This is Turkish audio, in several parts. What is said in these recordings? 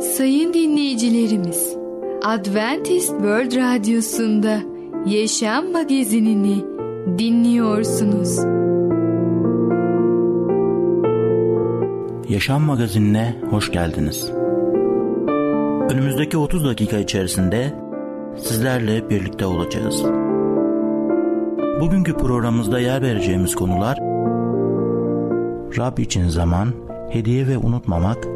Sayın dinleyicilerimiz, Adventist World Radyosu'nda Yaşam Magazinini dinliyorsunuz. Yaşam Magazinine hoş geldiniz. Önümüzdeki 30 dakika içerisinde sizlerle birlikte olacağız. Bugünkü programımızda yer vereceğimiz konular Rab için zaman, hediye ve unutmamak,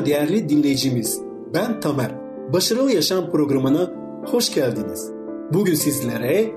Merhaba değerli dinleyicimiz. Ben Tamer. Başarılı Yaşam programına hoş geldiniz. Bugün sizlere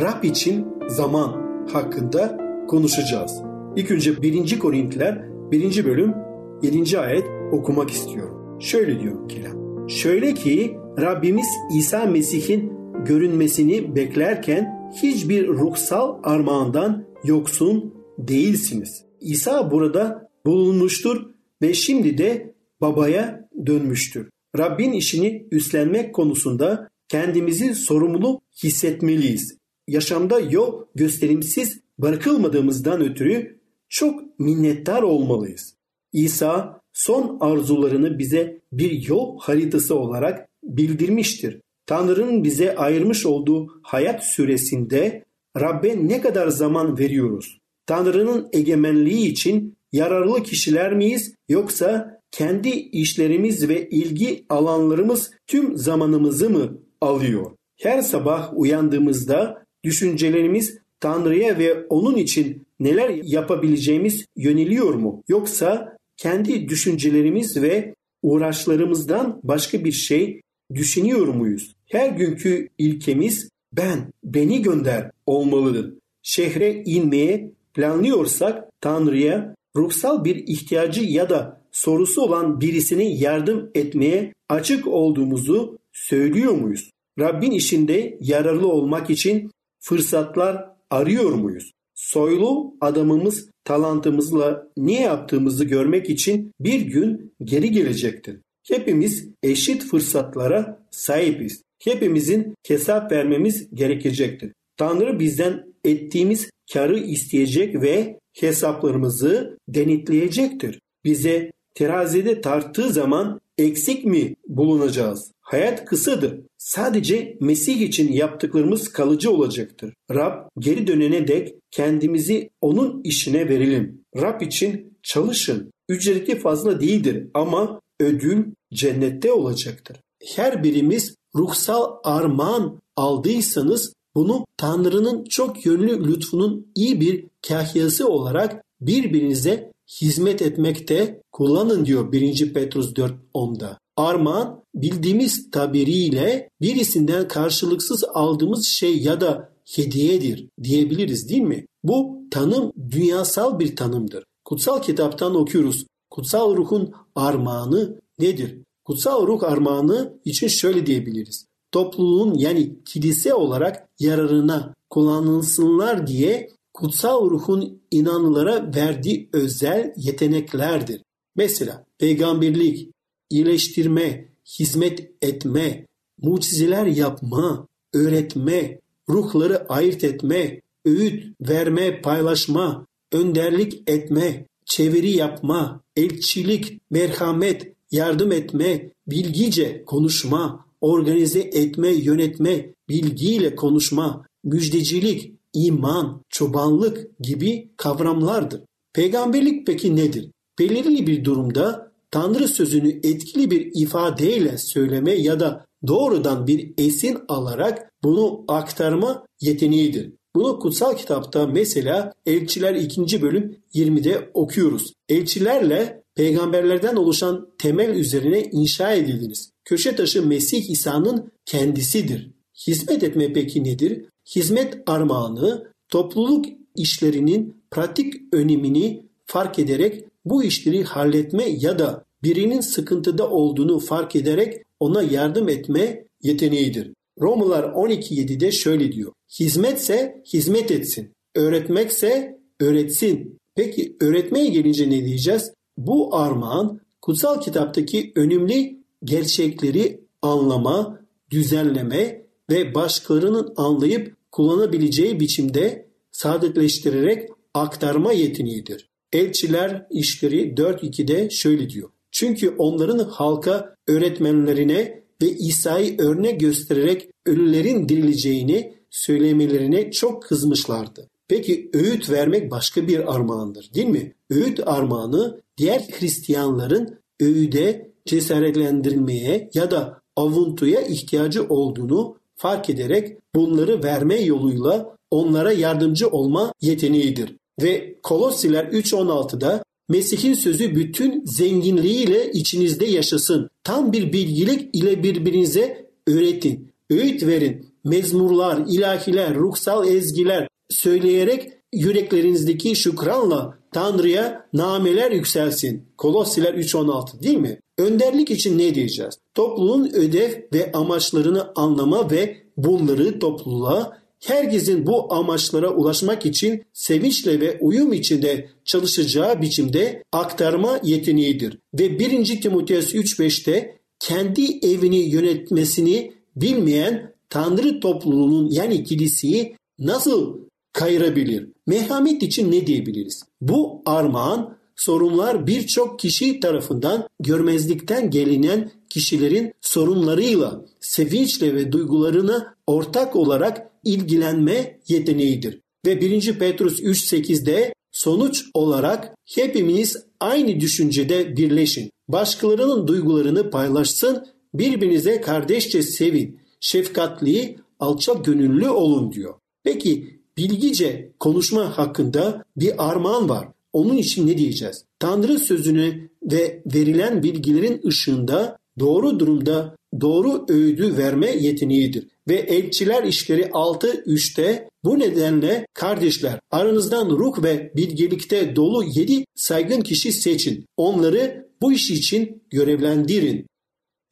Rab için zaman hakkında konuşacağız. İlk önce 1. Korintiler 1. bölüm 7. ayet okumak istiyorum. Şöyle diyor kelam. Şöyle ki Rabbimiz İsa Mesih'in görünmesini beklerken hiçbir ruhsal armağandan yoksun değilsiniz. İsa burada bulunmuştur ve şimdi de babaya dönmüştür. Rabbin işini üstlenmek konusunda kendimizi sorumlu hissetmeliyiz. Yaşamda yol gösterimsiz bırakılmadığımızdan ötürü çok minnettar olmalıyız. İsa son arzularını bize bir yol haritası olarak bildirmiştir. Tanrı'nın bize ayırmış olduğu hayat süresinde Rabbe ne kadar zaman veriyoruz? Tanrı'nın egemenliği için yararlı kişiler miyiz yoksa kendi işlerimiz ve ilgi alanlarımız tüm zamanımızı mı alıyor? Her sabah uyandığımızda düşüncelerimiz Tanrı'ya ve onun için neler yapabileceğimiz yöneliyor mu? Yoksa kendi düşüncelerimiz ve uğraşlarımızdan başka bir şey düşünüyor muyuz? Her günkü ilkemiz ben, beni gönder olmalıdır. Şehre inmeye planlıyorsak Tanrı'ya ruhsal bir ihtiyacı ya da sorusu olan birisine yardım etmeye açık olduğumuzu söylüyor muyuz? Rabbin işinde yararlı olmak için fırsatlar arıyor muyuz? Soylu adamımız talantımızla ne yaptığımızı görmek için bir gün geri gelecektir. Hepimiz eşit fırsatlara sahibiz. Hepimizin hesap vermemiz gerekecektir. Tanrı bizden ettiğimiz karı isteyecek ve hesaplarımızı denetleyecektir. Bize terazide tarttığı zaman eksik mi bulunacağız? Hayat kısadır. Sadece Mesih için yaptıklarımız kalıcı olacaktır. Rab geri dönene dek kendimizi onun işine verelim. Rab için çalışın. Ücreti fazla değildir ama ödül cennette olacaktır. Her birimiz ruhsal armağan aldıysanız bunu Tanrı'nın çok yönlü lütfunun iyi bir kahyası olarak birbirinize hizmet etmekte kullanın diyor 1. Petrus 4.10'da. Armağan bildiğimiz tabiriyle birisinden karşılıksız aldığımız şey ya da hediyedir diyebiliriz değil mi? Bu tanım dünyasal bir tanımdır. Kutsal kitaptan okuyoruz. Kutsal ruhun armağanı nedir? Kutsal ruh armağanı için şöyle diyebiliriz. Topluluğun yani kilise olarak yararına kullanılsınlar diye kutsal ruhun inanlılara verdiği özel yeteneklerdir. Mesela peygamberlik, iyileştirme, hizmet etme, mucizeler yapma, öğretme, ruhları ayırt etme, öğüt verme, paylaşma, önderlik etme, çeviri yapma, elçilik, merhamet, yardım etme, bilgice konuşma, organize etme, yönetme, bilgiyle konuşma, müjdecilik, iman, çobanlık gibi kavramlardır. Peygamberlik peki nedir? Belirli bir durumda Tanrı sözünü etkili bir ifadeyle söyleme ya da doğrudan bir esin alarak bunu aktarma yeteneğidir. Bunu kutsal kitapta mesela Elçiler 2. bölüm 20'de okuyoruz. Elçilerle peygamberlerden oluşan temel üzerine inşa edildiniz. Köşe taşı Mesih İsa'nın kendisidir. Hizmet etme peki nedir? Hizmet armağanı topluluk işlerinin pratik önemini fark ederek bu işleri halletme ya da birinin sıkıntıda olduğunu fark ederek ona yardım etme yeteneğidir. Romalılar 12.7'de şöyle diyor. Hizmetse hizmet etsin. Öğretmekse öğretsin. Peki öğretmeye gelince ne diyeceğiz? Bu armağan kutsal kitaptaki önemli gerçekleri anlama, düzenleme ve başkalarının anlayıp kullanabileceği biçimde saadetleştirerek aktarma yeteneğidir. Elçiler işleri 4.2'de şöyle diyor. Çünkü onların halka öğretmenlerine ve İsa'yı örnek göstererek ölülerin dirileceğini söylemelerine çok kızmışlardı. Peki öğüt vermek başka bir armağandır değil mi? Öğüt armağanı diğer Hristiyanların öğüde cesaretlendirilmeye ya da avuntuya ihtiyacı olduğunu fark ederek bunları verme yoluyla onlara yardımcı olma yeteneğidir. Ve Kolosiler 3.16'da Mesih'in sözü bütün zenginliğiyle içinizde yaşasın. Tam bir bilgilik ile birbirinize öğretin, öğüt verin. Mezmurlar, ilahiler, ruhsal ezgiler söyleyerek yüreklerinizdeki şükranla Tanrı'ya nameler yükselsin. Kolossiler 3.16 değil mi? Önderlik için ne diyeceğiz? Topluluğun ödev ve amaçlarını anlama ve bunları topluluğa herkesin bu amaçlara ulaşmak için sevinçle ve uyum içinde çalışacağı biçimde aktarma yeteneğidir. Ve 1. Timoteus 3.5'te kendi evini yönetmesini bilmeyen Tanrı topluluğunun yani kiliseyi nasıl kayırabilir? Merhamet için ne diyebiliriz? Bu armağan sorunlar birçok kişi tarafından görmezlikten gelinen kişilerin sorunlarıyla, sevinçle ve duygularına ortak olarak ilgilenme yeteneğidir. Ve 1. Petrus 3.8'de sonuç olarak hepimiz aynı düşüncede birleşin. Başkalarının duygularını paylaşsın, birbirinize kardeşçe sevin, şefkatli, alçak gönüllü olun diyor. Peki bilgice konuşma hakkında bir armağan var. Onun için ne diyeceğiz? Tanrı sözünü ve verilen bilgilerin ışığında doğru durumda doğru öğüdü verme yeteneğidir. Ve elçiler işleri 6.3'te bu nedenle kardeşler aranızdan ruh ve bilgelikte dolu 7 saygın kişi seçin. Onları bu iş için görevlendirin.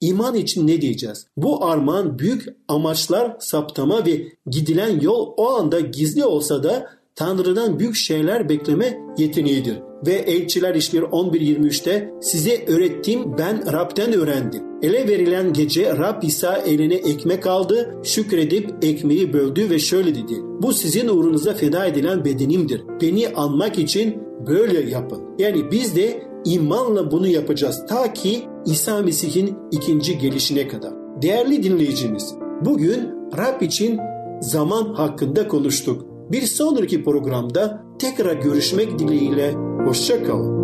İman için ne diyeceğiz? Bu armağan büyük amaçlar saptama ve gidilen yol o anda gizli olsa da Tanrı'dan büyük şeyler bekleme yeteneğidir. Ve Elçiler İşleri 11.23'te size öğrettiğim ben Rab'den öğrendim. Ele verilen gece Rab İsa eline ekmek aldı, şükredip ekmeği böldü ve şöyle dedi. Bu sizin uğrunuza feda edilen bedenimdir. Beni anmak için böyle yapın. Yani biz de imanla bunu yapacağız ta ki İsa Mesih'in ikinci gelişine kadar. Değerli dinleyicimiz, bugün Rab için zaman hakkında konuştuk. Bir sonraki programda tekrar görüşmek dileğiyle hoşçakalın.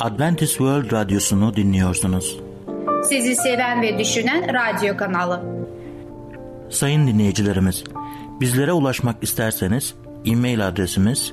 Adventist World Radyosu'nu dinliyorsunuz. Sizi seven ve düşünen radyo kanalı. Sayın dinleyicilerimiz, bizlere ulaşmak isterseniz e-mail adresimiz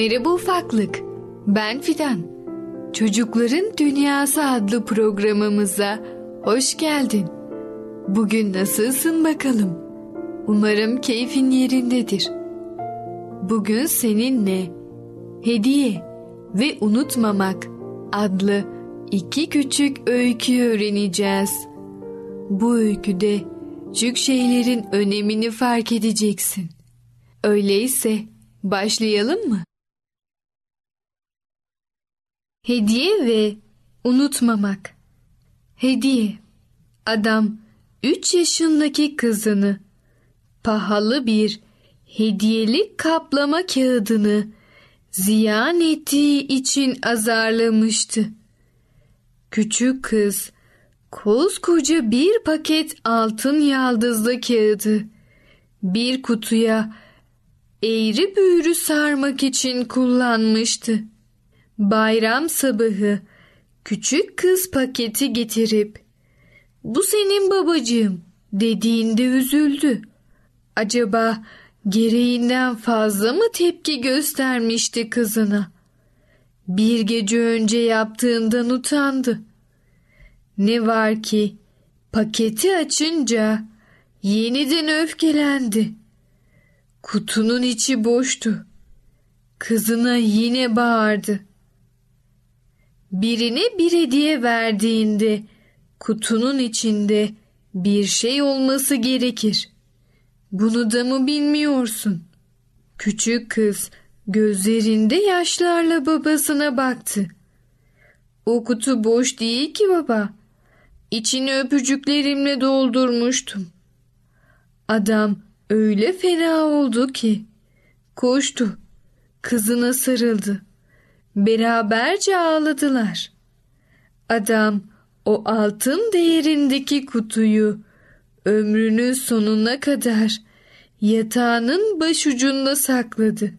Merhaba ufaklık. Ben Fidan. Çocukların Dünyası adlı programımıza hoş geldin. Bugün nasılsın bakalım? Umarım keyfin yerindedir. Bugün seninle Hediye ve Unutmamak adlı iki küçük öykü öğreneceğiz. Bu öyküde küçük şeylerin önemini fark edeceksin. Öyleyse başlayalım mı? Hediye ve unutmamak. Hediye. Adam 3 yaşındaki kızını pahalı bir hediyelik kaplama kağıdını ziyan ettiği için azarlamıştı. Küçük kız koskoca bir paket altın yaldızlı kağıdı bir kutuya eğri büğrü sarmak için kullanmıştı. Bayram sabahı küçük kız paketi getirip bu senin babacığım dediğinde üzüldü. Acaba gereğinden fazla mı tepki göstermişti kızına? Bir gece önce yaptığından utandı. Ne var ki paketi açınca yeniden öfkelendi. Kutunun içi boştu. Kızına yine bağırdı. Birine bir hediye verdiğinde kutunun içinde bir şey olması gerekir. Bunu da mı bilmiyorsun? Küçük kız gözlerinde yaşlarla babasına baktı. O kutu boş değil ki baba. İçini öpücüklerimle doldurmuştum. Adam öyle fena oldu ki koştu. Kızına sarıldı. Beraberce ağladılar. Adam o altın değerindeki kutuyu ömrünün sonuna kadar yatağının başucunda sakladı.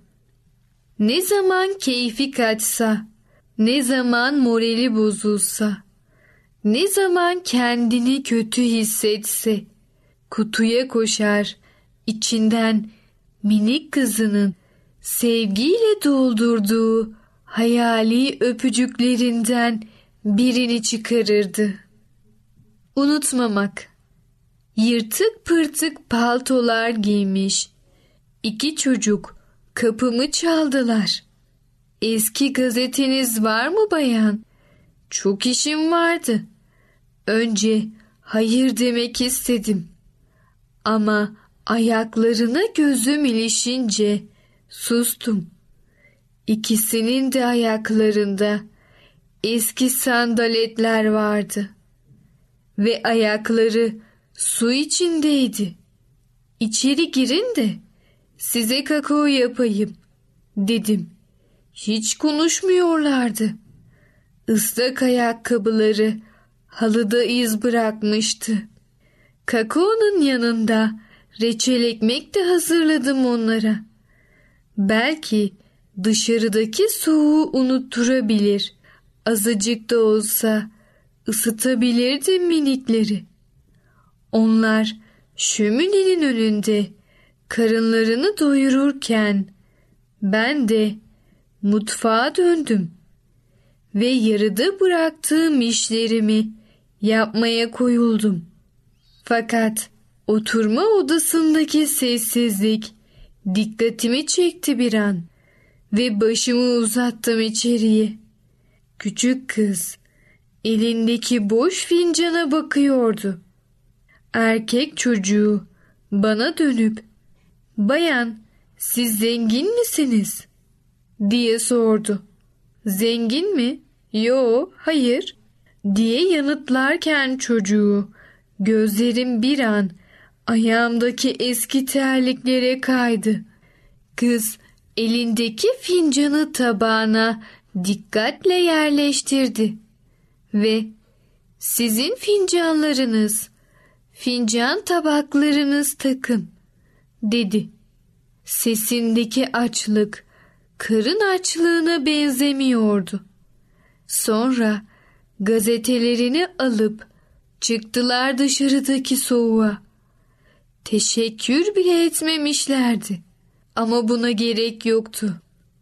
Ne zaman keyfi kaçsa, ne zaman morali bozulsa, ne zaman kendini kötü hissetse, kutuya koşar, içinden minik kızının sevgiyle doldurduğu hayali öpücüklerinden birini çıkarırdı. Unutmamak. Yırtık pırtık paltolar giymiş. İki çocuk kapımı çaldılar. Eski gazeteniz var mı bayan? Çok işim vardı. Önce hayır demek istedim. Ama ayaklarına gözüm ilişince sustum. İkisinin de ayaklarında eski sandaletler vardı ve ayakları su içindeydi. İçeri girin de size kakao yapayım dedim. Hiç konuşmuyorlardı. Islak ayakkabıları halıda iz bırakmıştı. Kakaonun yanında reçel ekmek de hazırladım onlara. Belki dışarıdaki soğuğu unutturabilir. Azıcık da olsa ısıtabilirdim minikleri. Onlar şöminenin önünde karınlarını doyururken ben de mutfağa döndüm ve yarıda bıraktığım işlerimi yapmaya koyuldum. Fakat oturma odasındaki sessizlik dikkatimi çekti bir an ve başımı uzattım içeriye. Küçük kız elindeki boş fincana bakıyordu. Erkek çocuğu bana dönüp "Bayan, siz zengin misiniz?" diye sordu. "Zengin mi?" "Yo, hayır." diye yanıtlarken çocuğu gözlerim bir an ayağımdaki eski terliklere kaydı. Kız elindeki fincanı tabağına dikkatle yerleştirdi ve sizin fincanlarınız, fincan tabaklarınız takın dedi. Sesindeki açlık karın açlığına benzemiyordu. Sonra gazetelerini alıp çıktılar dışarıdaki soğuğa. Teşekkür bile etmemişlerdi. Ama buna gerek yoktu.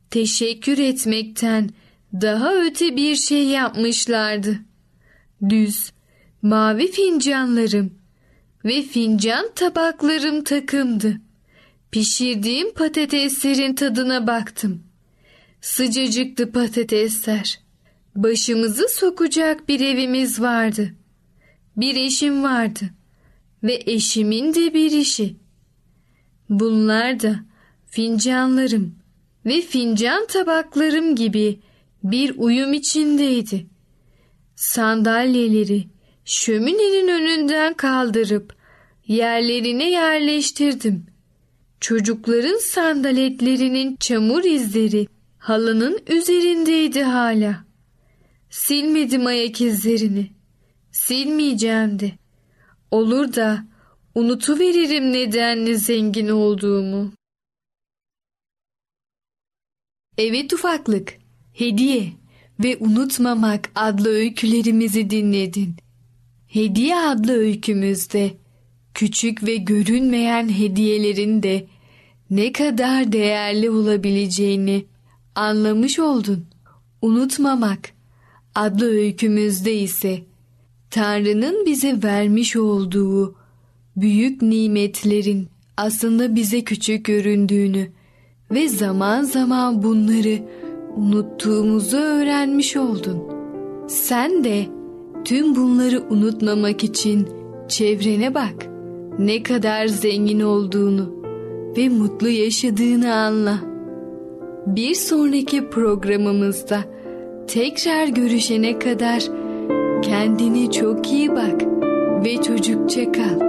Teşekkür etmekten daha öte bir şey yapmışlardı. Düz, mavi fincanlarım ve fincan tabaklarım takımdı. Pişirdiğim patateslerin tadına baktım. Sıcacıktı patatesler. Başımızı sokacak bir evimiz vardı. Bir eşim vardı ve eşimin de bir işi. Bunlar da fincanlarım ve fincan tabaklarım gibi bir uyum içindeydi. Sandalyeleri şöminenin önünden kaldırıp yerlerine yerleştirdim. Çocukların sandaletlerinin çamur izleri halının üzerindeydi hala. Silmedim ayak izlerini. Silmeyeceğim de. Olur da unutuveririm nedenli zengin olduğumu. Evet ufaklık, hediye ve unutmamak adlı öykülerimizi dinledin. Hediye adlı öykümüzde küçük ve görünmeyen hediyelerin de ne kadar değerli olabileceğini anlamış oldun. Unutmamak adlı öykümüzde ise Tanrı'nın bize vermiş olduğu büyük nimetlerin aslında bize küçük göründüğünü ve zaman zaman bunları unuttuğumuzu öğrenmiş oldun. Sen de tüm bunları unutmamak için çevrene bak. Ne kadar zengin olduğunu ve mutlu yaşadığını anla. Bir sonraki programımızda tekrar görüşene kadar kendine çok iyi bak ve çocukça kal.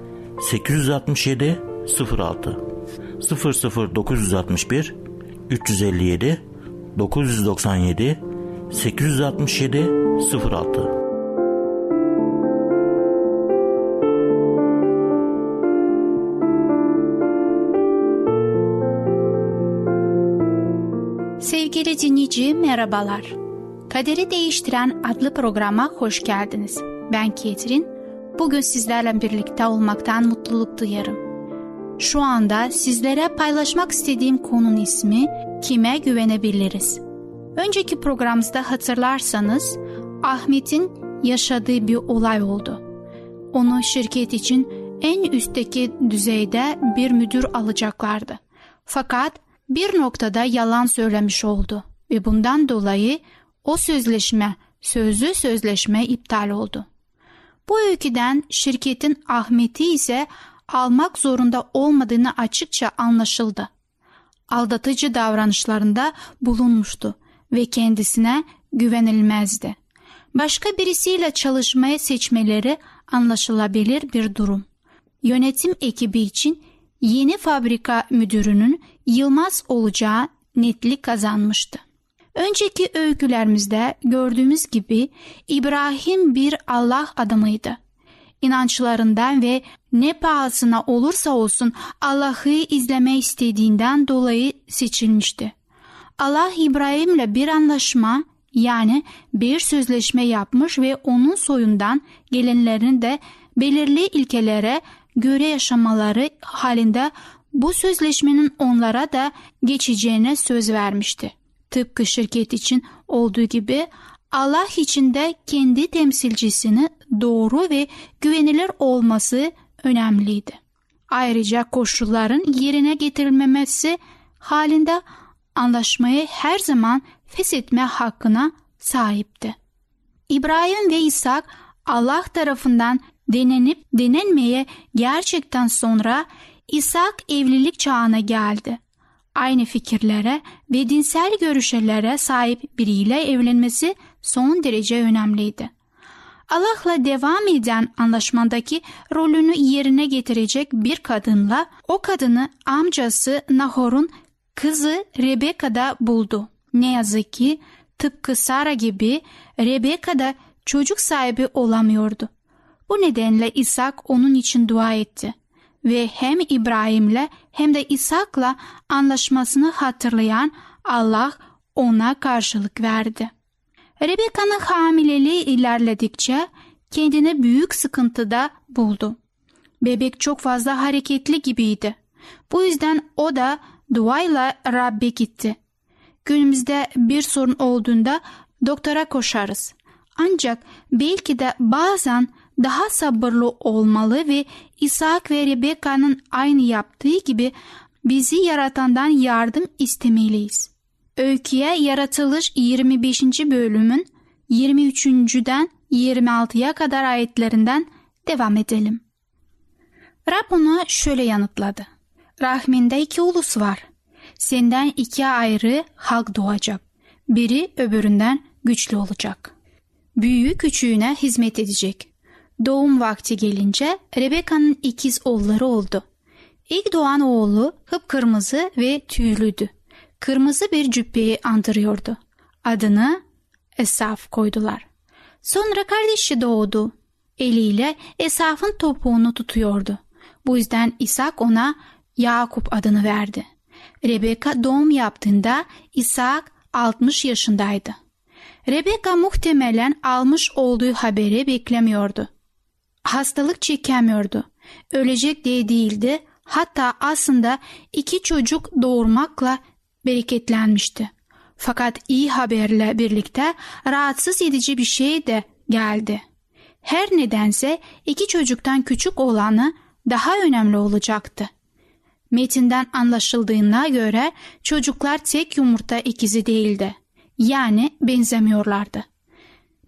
867 06 00961 357 997 867 06 Sevgili dinleyici merhabalar. Kaderi Değiştiren adlı programa hoş geldiniz. Ben Ketrin. Bugün sizlerle birlikte olmaktan mutluluk duyarım. Şu anda sizlere paylaşmak istediğim konunun ismi Kime Güvenebiliriz? Önceki programımızda hatırlarsanız Ahmet'in yaşadığı bir olay oldu. Onu şirket için en üstteki düzeyde bir müdür alacaklardı. Fakat bir noktada yalan söylemiş oldu ve bundan dolayı o sözleşme, sözlü sözleşme iptal oldu. Bu öyküden şirketin Ahmet'i ise almak zorunda olmadığını açıkça anlaşıldı. Aldatıcı davranışlarında bulunmuştu ve kendisine güvenilmezdi. Başka birisiyle çalışmaya seçmeleri anlaşılabilir bir durum. Yönetim ekibi için yeni fabrika müdürünün Yılmaz olacağı netlik kazanmıştı. Önceki öykülerimizde gördüğümüz gibi İbrahim bir Allah adamıydı. İnançlarından ve ne pahasına olursa olsun Allah'ı izleme istediğinden dolayı seçilmişti. Allah İbrahim'le bir anlaşma yani bir sözleşme yapmış ve onun soyundan gelenlerin de belirli ilkelere göre yaşamaları halinde bu sözleşmenin onlara da geçeceğine söz vermişti. Tıpkı şirket için olduğu gibi Allah için de kendi temsilcisini doğru ve güvenilir olması önemliydi. Ayrıca koşulların yerine getirilmemesi halinde anlaşmayı her zaman feshetme hakkına sahipti. İbrahim ve İshak Allah tarafından denenip denenmeye gerçekten sonra İshak evlilik çağına geldi. Aynı fikirlere ve dinsel görüşlere sahip biriyle evlenmesi son derece önemliydi. Allah'la devam eden anlaşmadaki rolünü yerine getirecek bir kadınla o kadını amcası Nahor'un kızı Rebeka'da buldu. Ne yazık ki tıpkı Sara gibi Rebeka da çocuk sahibi olamıyordu. Bu nedenle İshak onun için dua etti ve hem İbrahim'le hem de İshak'la anlaşmasını hatırlayan Allah ona karşılık verdi. Rebeka'nın hamileliği ilerledikçe kendini büyük sıkıntıda buldu. Bebek çok fazla hareketli gibiydi. Bu yüzden o da duayla Rabbe gitti. Günümüzde bir sorun olduğunda doktora koşarız. Ancak belki de bazen daha sabırlı olmalı ve İshak ve Rebeka'nın aynı yaptığı gibi bizi yaratandan yardım istemeliyiz. Öyküye Yaratılış 25. bölümün 23.den 26'ya kadar ayetlerinden devam edelim. Rab ona şöyle yanıtladı. Rahminde iki ulus var. Senden iki ayrı halk doğacak. Biri öbüründen güçlü olacak. Büyüğü küçüğüne hizmet edecek. Doğum vakti gelince Rebeka'nın ikiz oğulları oldu. İlk doğan oğlu kıpkırmızı ve tüylüydü. Kırmızı bir cübbeyi andırıyordu. Adını Esaf koydular. Sonra kardeşi doğdu. Eliyle Esaf'ın topuğunu tutuyordu. Bu yüzden İshak ona Yakup adını verdi. Rebeka doğum yaptığında İshak 60 yaşındaydı. Rebeka muhtemelen almış olduğu haberi beklemiyordu. Hastalık çekemiyordu. Ölecek diye değildi. Hatta aslında iki çocuk doğurmakla bereketlenmişti. Fakat iyi haberle birlikte rahatsız edici bir şey de geldi. Her nedense iki çocuktan küçük olanı daha önemli olacaktı. Metinden anlaşıldığına göre çocuklar tek yumurta ikizi değildi. Yani benzemiyorlardı.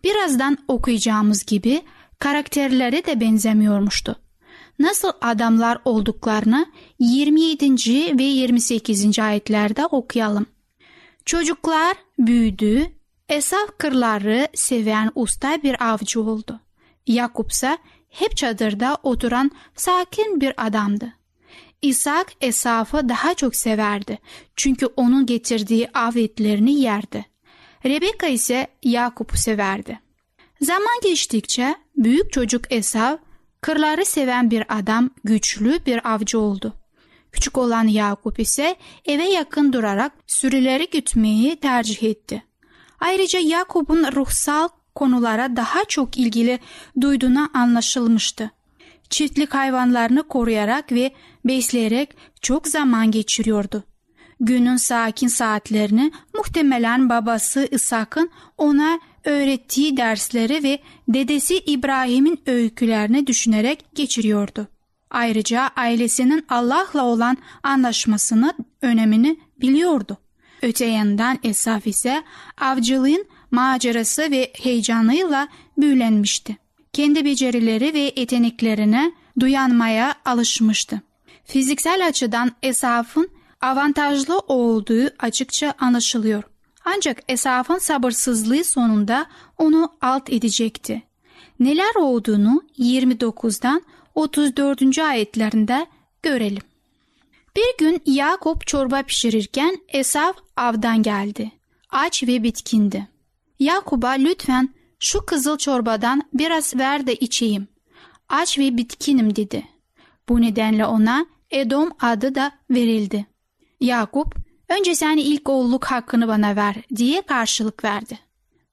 Birazdan okuyacağımız gibi karakterleri de benzemiyormuştu. Nasıl adamlar olduklarını 27. ve 28. ayetlerde okuyalım. Çocuklar büyüdü, Esaf kırları seven usta bir avcı oldu. Yakup ise hep çadırda oturan sakin bir adamdı. İshak Esaf'ı daha çok severdi çünkü onun getirdiği av etlerini yerdi. Rebeka ise Yakup'u severdi. Zaman geçtikçe büyük çocuk Esav kırları seven bir adam güçlü bir avcı oldu. Küçük olan Yakup ise eve yakın durarak sürüleri gütmeyi tercih etti. Ayrıca Yakup'un ruhsal konulara daha çok ilgili duyduğuna anlaşılmıştı. Çiftlik hayvanlarını koruyarak ve besleyerek çok zaman geçiriyordu. Günün sakin saatlerini muhtemelen babası İshak'ın ona öğrettiği dersleri ve dedesi İbrahim'in öykülerini düşünerek geçiriyordu. Ayrıca ailesinin Allah'la olan anlaşmasını önemini biliyordu. Öte yandan Esaf ise avcılığın macerası ve heyecanıyla büyülenmişti. Kendi becerileri ve yeteneklerine duyanmaya alışmıştı. Fiziksel açıdan Esaf'ın avantajlı olduğu açıkça anlaşılıyor. Ancak Esaf'ın sabırsızlığı sonunda onu alt edecekti. Neler olduğunu 29'dan 34. ayetlerinde görelim. Bir gün Yakup çorba pişirirken Esaf avdan geldi. Aç ve bitkindi. Yakup'a lütfen şu kızıl çorbadan biraz ver de içeyim. Aç ve bitkinim dedi. Bu nedenle ona Edom adı da verildi. Yakup, önce sen ilk oğulluk hakkını bana ver diye karşılık verdi.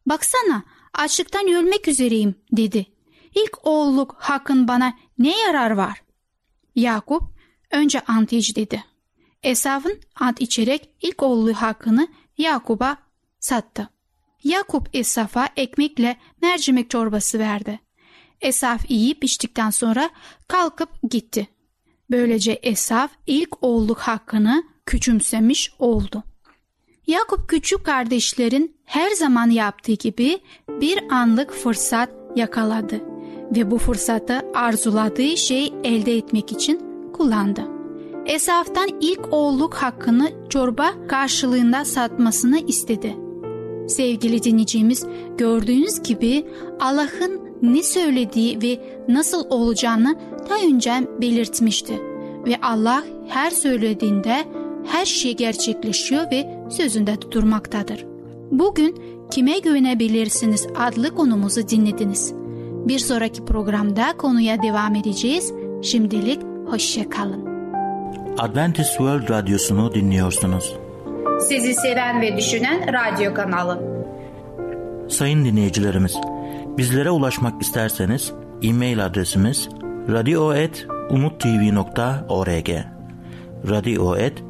Baksana açlıktan ölmek üzereyim dedi. İlk oğulluk hakkın bana ne yarar var? Yakup önce ant iç dedi. Esav'ın ant içerek ilk oğulluğu hakkını Yakup'a sattı. Yakup Esaf'a ekmekle mercimek çorbası verdi. Esaf yiyip içtikten sonra kalkıp gitti. Böylece Esaf ilk oğulluk hakkını küçümsemiş oldu. Yakup küçük kardeşlerin her zaman yaptığı gibi bir anlık fırsat yakaladı ve bu fırsatı arzuladığı şey elde etmek için kullandı. Esaf'tan ilk oğulluk hakkını çorba karşılığında satmasını istedi. Sevgili dinleyicimiz gördüğünüz gibi Allah'ın ne söylediği ve nasıl olacağını daha önce belirtmişti. Ve Allah her söylediğinde her şey gerçekleşiyor ve sözünde durmaktadır. Bugün kime güvenebilirsiniz adlı konumuzu dinlediniz. Bir sonraki programda konuya devam edeceğiz. Şimdilik hoşça kalın. Adventist World Radyosu'nu dinliyorsunuz. Sizi seven ve düşünen radyo kanalı. Sayın dinleyicilerimiz, bizlere ulaşmak isterseniz e-mail adresimiz radio.umutv.org radio.umutv.org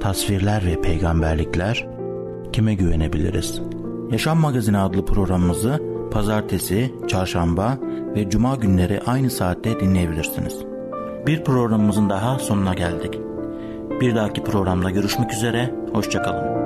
tasvirler ve peygamberlikler, kime güvenebiliriz? Yaşam Magazini adlı programımızı pazartesi, çarşamba ve cuma günleri aynı saatte dinleyebilirsiniz. Bir programımızın daha sonuna geldik. Bir dahaki programda görüşmek üzere, hoşçakalın.